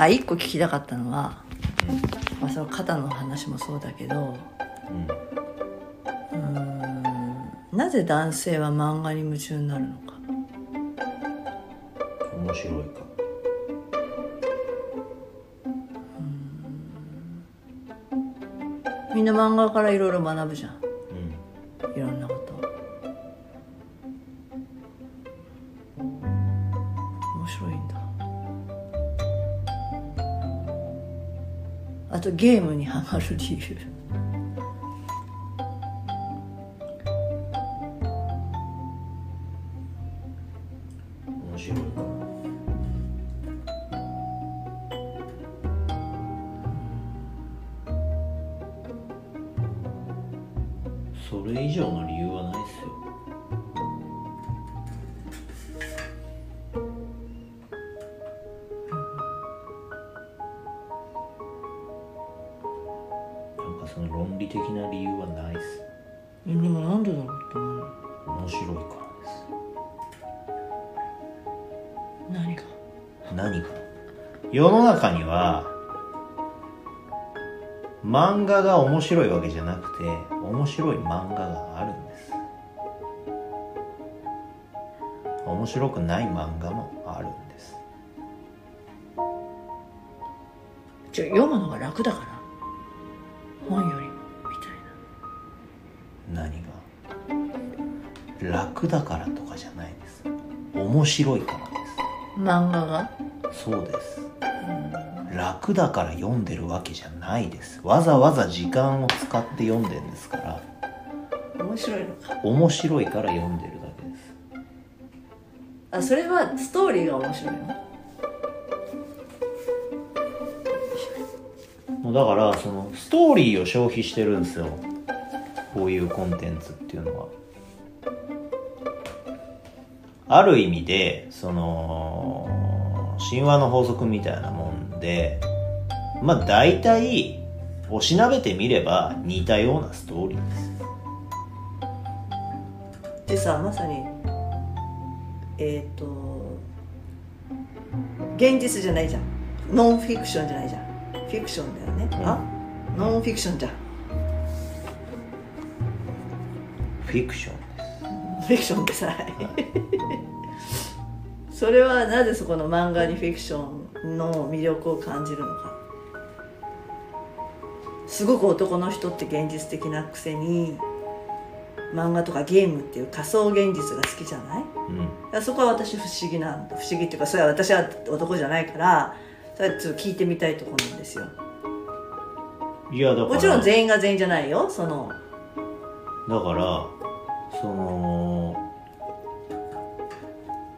あ一個聞きたかったのは、まあ、その肩の話もそうだけどうんうーんなぜ男性は漫画に夢中になるのか。面白いか。みんな漫画からいろいろ学ぶじゃん。うん。いろんなこと。面白いんだあとゲームにハマる理由。面白い。それ以上の理由はないっすよ。その論理的な理由はないっす。でもなんでだろう。って思う面白いからです。何が？何か世の中には漫画が面白いわけじゃなくて面白い漫画があるんです。面白くない漫画もあるんです。じゃあ読むのが楽だから楽だからとかじゃないです。面白いからでな漫画が？すそうです。楽だから読んでるわけじゃないです。わざわざ時間を使って読んでるんですから。面白いのか。面白いから読んでるだけです。あそれはストーリーが面白いの？もうだからそのストーリーを消費してるんですよ。こういうコンテンツっていうのはある意味でその神話の法則みたいなもんでまあ大体おしなべてみれば似たようなストーリーです。でさまさにえっ、と現実じゃないじゃん。ノンフィクションじゃないじゃん。フィクションだよね、うん。あ？ノンフィクションじゃん。フィクションフィクションでさ。それはなぜそこの漫画にフィクションの魅力を感じるのか。すごく男の人って現実的なくせに漫画とかゲームっていう仮想現実が好きじゃない？うん。だからそこは私不思議なん不思議っていうかそれは私は男じゃないからそれはちょっと聞いてみたいところなんですよ。いやだから。もちろん全員が全員じゃないよその。だからその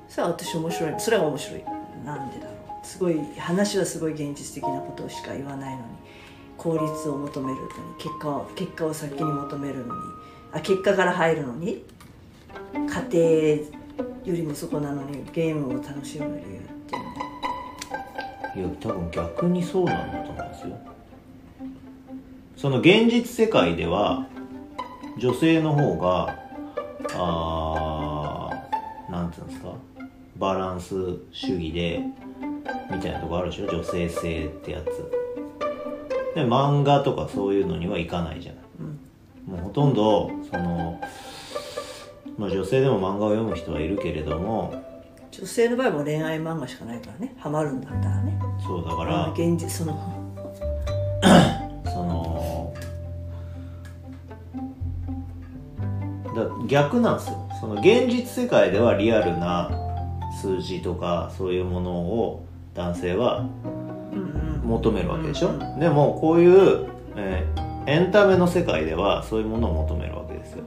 それは私面白い。それが面白い。なんでだろう。すごい話はすごい現実的なことしか言わないのに効率を求めるのに結果を結果を先に求めるのに。あ結果から入るのに。家庭よりもそこなのにゲームを楽しむ理由っていうのいや多分逆にそうなんだと思うんですよ。その現実世界では女性の方があーなんていうんですか？バランス主義でみたいなとこあるでしょ？女性性ってやつ。で漫画とかそういうのにはいかないじゃない、もうほとんどその、まあ、女性でも漫画を読む人はいるけれども女性の場合も恋愛漫画しかないからね。ハマるんだったらね。そうだから現実そのだ逆なんですよ。その現実世界ではリアルな数字とかそういうものを男性は求めるわけでしょ、うんでもこういう、えーエンタメの世界ではそういうものを求めるわけですよ。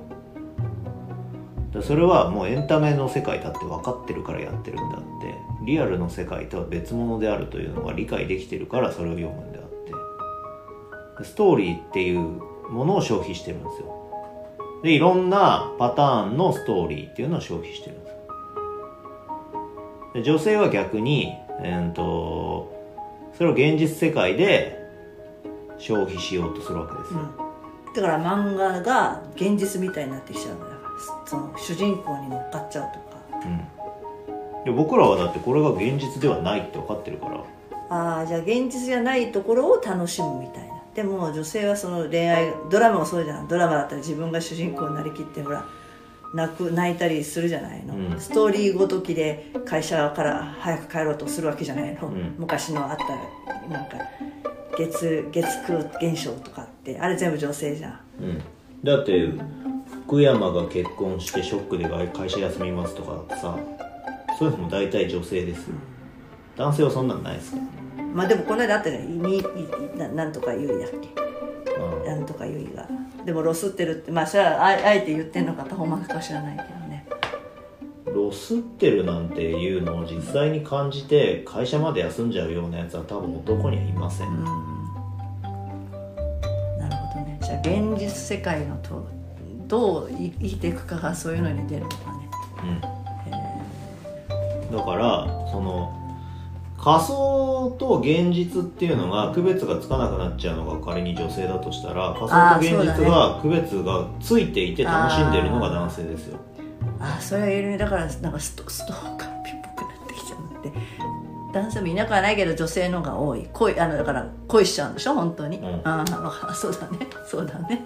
だそれはもうエンタメの世界だって分かってるからやってるんだってリアルの世界とは別物であるというのが理解できてるからそれを読むんであって。ストーリーっていうものを消費してるんですよでいろんなパターンのストーリーっていうのを消費してるんです。よで女性は逆に、えー、とそれを現実世界で消費しようとするわけですよ、だから漫画が現実みたいになってきちゃうのだからその主人公に乗っかっちゃうとか。うん。で僕らはだってこれが現実ではないって分かってるから。ああじゃあ現実じゃないところを楽しむみたいなでも女性はその恋愛ドラマもそうじゃん。ドラマだったら自分が主人公になりきってほら泣く泣いたりするじゃないの、うん。ストーリーごときで会社から早く帰ろうとするわけじゃないの、ん。昔のあったなんか月月空現象とかって。あれ全部女性じゃん。うん。だって福山が結婚してショックで会社休みますとかさそういうのも大体女性ですよ。男性はそんなんないですか？まあでもこの間あったじゃん。ににななんとかゆいだっけ。うん。なんとかゆいが。でもロスってるって。まあそれはああえて言ってんのかパフォーマンスか知らないけどね。ロスってるなんていうのを実際に感じて会社まで休んじゃうようなやつは多分男にはいません、なるほどね。じゃあ現実世界のとどうい生きていくかがそういうのに出るのかね。だからその仮想と現実っていうのが区別がつかなくなっちゃうのが仮に女性だとしたら仮想と現実が区別がついていて楽しんでるのが男性ですよ。あそれは言えるねだからなんかストストーカーピっぽくなってきちゃうって男性もいなくはないけど女性のが多い。恋あのだから恋しちゃうんでしょ本当に、うん。ああ そうだね。そうだね。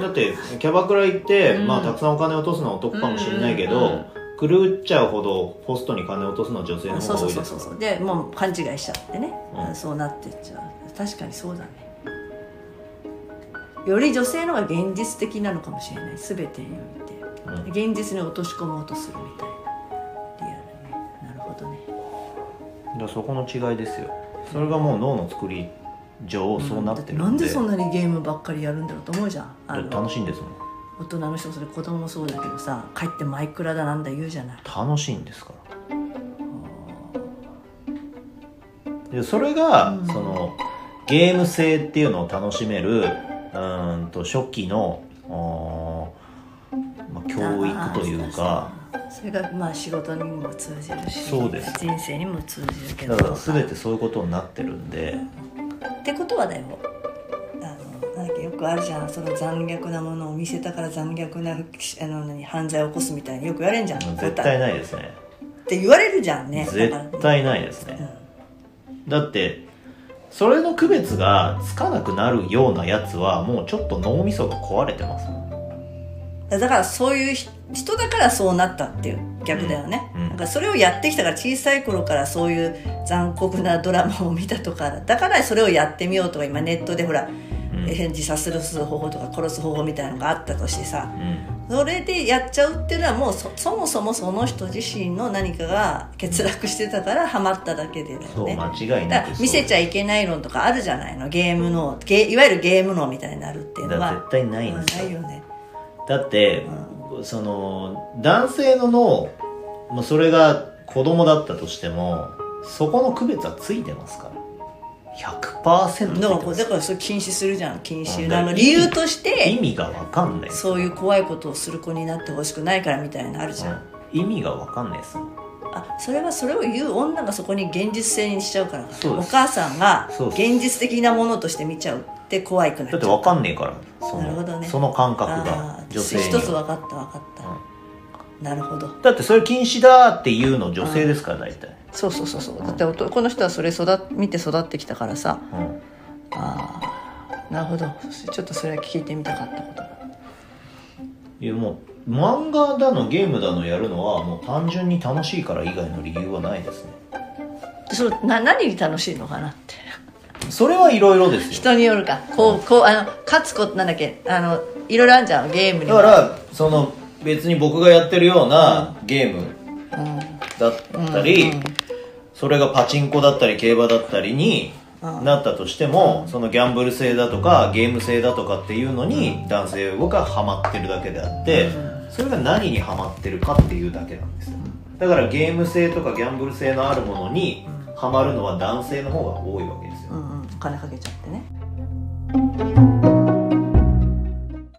だってキャバクラ行って、うん。まあたくさんお金落とすのは男かもしれないけど、うんうんうん狂っちゃうほどポストに金を落とすのは女性の方そうそうが多いですか？らそうそうでもう勘違いしちゃってね、うん。そうなってっちゃう。確かにそうだね。より女性の方が現実的なのかもしれない。全てにおいて、現実に落とし込もうとするみたいなリアルね。なるほどね。だそこの違いですよ。それがもう脳の作り上そうなってるなん。んで,、でそんなにゲームばっかりやるんだろうと思うじゃん。楽しいんですもん大人の人それ子供もそうだけどさ帰ってマイクラだなんだ言うじゃない。楽しいんですから。でそれが、うん。そのゲーム性っていうのを楽しめるうーんと初期の、まあ、教育というか。それがまあ仕事にも通じるしそうです。人生にも通じるけどだから全てそういうことになってるんで。ってことはだよくあるじゃん。その残虐なものを見せたから残虐なあの何犯罪を起こすみたいによく言われるじゃん。絶対ないですね。って言われるじゃんね。絶対ないですね。だってそれの区別がつかなくなるようなやつはもうちょっと脳みそが壊れてます。だからそういうひ人だからそうなったっていう逆だよね、うん。うん。なんかそれをやってきたから小さい頃からそういう残酷なドラマを見たとかだからそれをやってみようとか今ネットでほら、うん。え自殺する方法とか殺す方法みたいなのがあったとしてさうん。それでやっちゃうっていうのはもうそそもそもその人自身の何かが欠落してたからハマっただけでだよね。そう間違いなくだから見せちゃいけない論とかあるじゃないの。ゲームのゲいわゆるゲーム脳みたいになるっていうのは。絶対ないんですよ。ないよね。だって、その男性の脳もうそれが子供だったとしてもそこの区別はついてますから100%ついてだからだからそれ禁止するじゃん。禁止。うんあの理由とし意て味が分かんない。そういう怖いことをする子になってほしくないからみたいなのあるじゃん、うん。意味が分かんないです。あそれはそれを言う女がそこに現実性にしちゃうから。お母さんが現実的なものとして見ちゃうって怖いくなっちゃう。だって分かんねえから。その,、なるほどね。その感覚あがー女性に。一つ分かった分かった、なるほど。だってそれ禁止だっていうの女性ですから大体、そうそうそうそう。だって男の人はそれ育っ見て育ってきたからさ。うん、ああなるほど。ちょっとそれは聞いてみたかったことだいやもう漫画だのゲームだのやるのはもう単純に楽しいから以外の理由はないですね。それな何に楽しいのかなって。それはいろいろですよ。人によるか。こうこうあの勝つことなんだっけ。あのいろいろあるじゃんゲームにだからその別に僕がやってるようなゲームうん。だったり、それがパチンコだったり競馬だったりにうん。なったとしても、そのギャンブル性だとかゲーム性だとかっていうのに男性がハマってるだけであって、それが何にハマってるかっていうだけなんですよ。だからゲーム性とかギャンブル性のあるものにハマるのは男性の方が多いわけですよ、うんうん。金かけちゃってね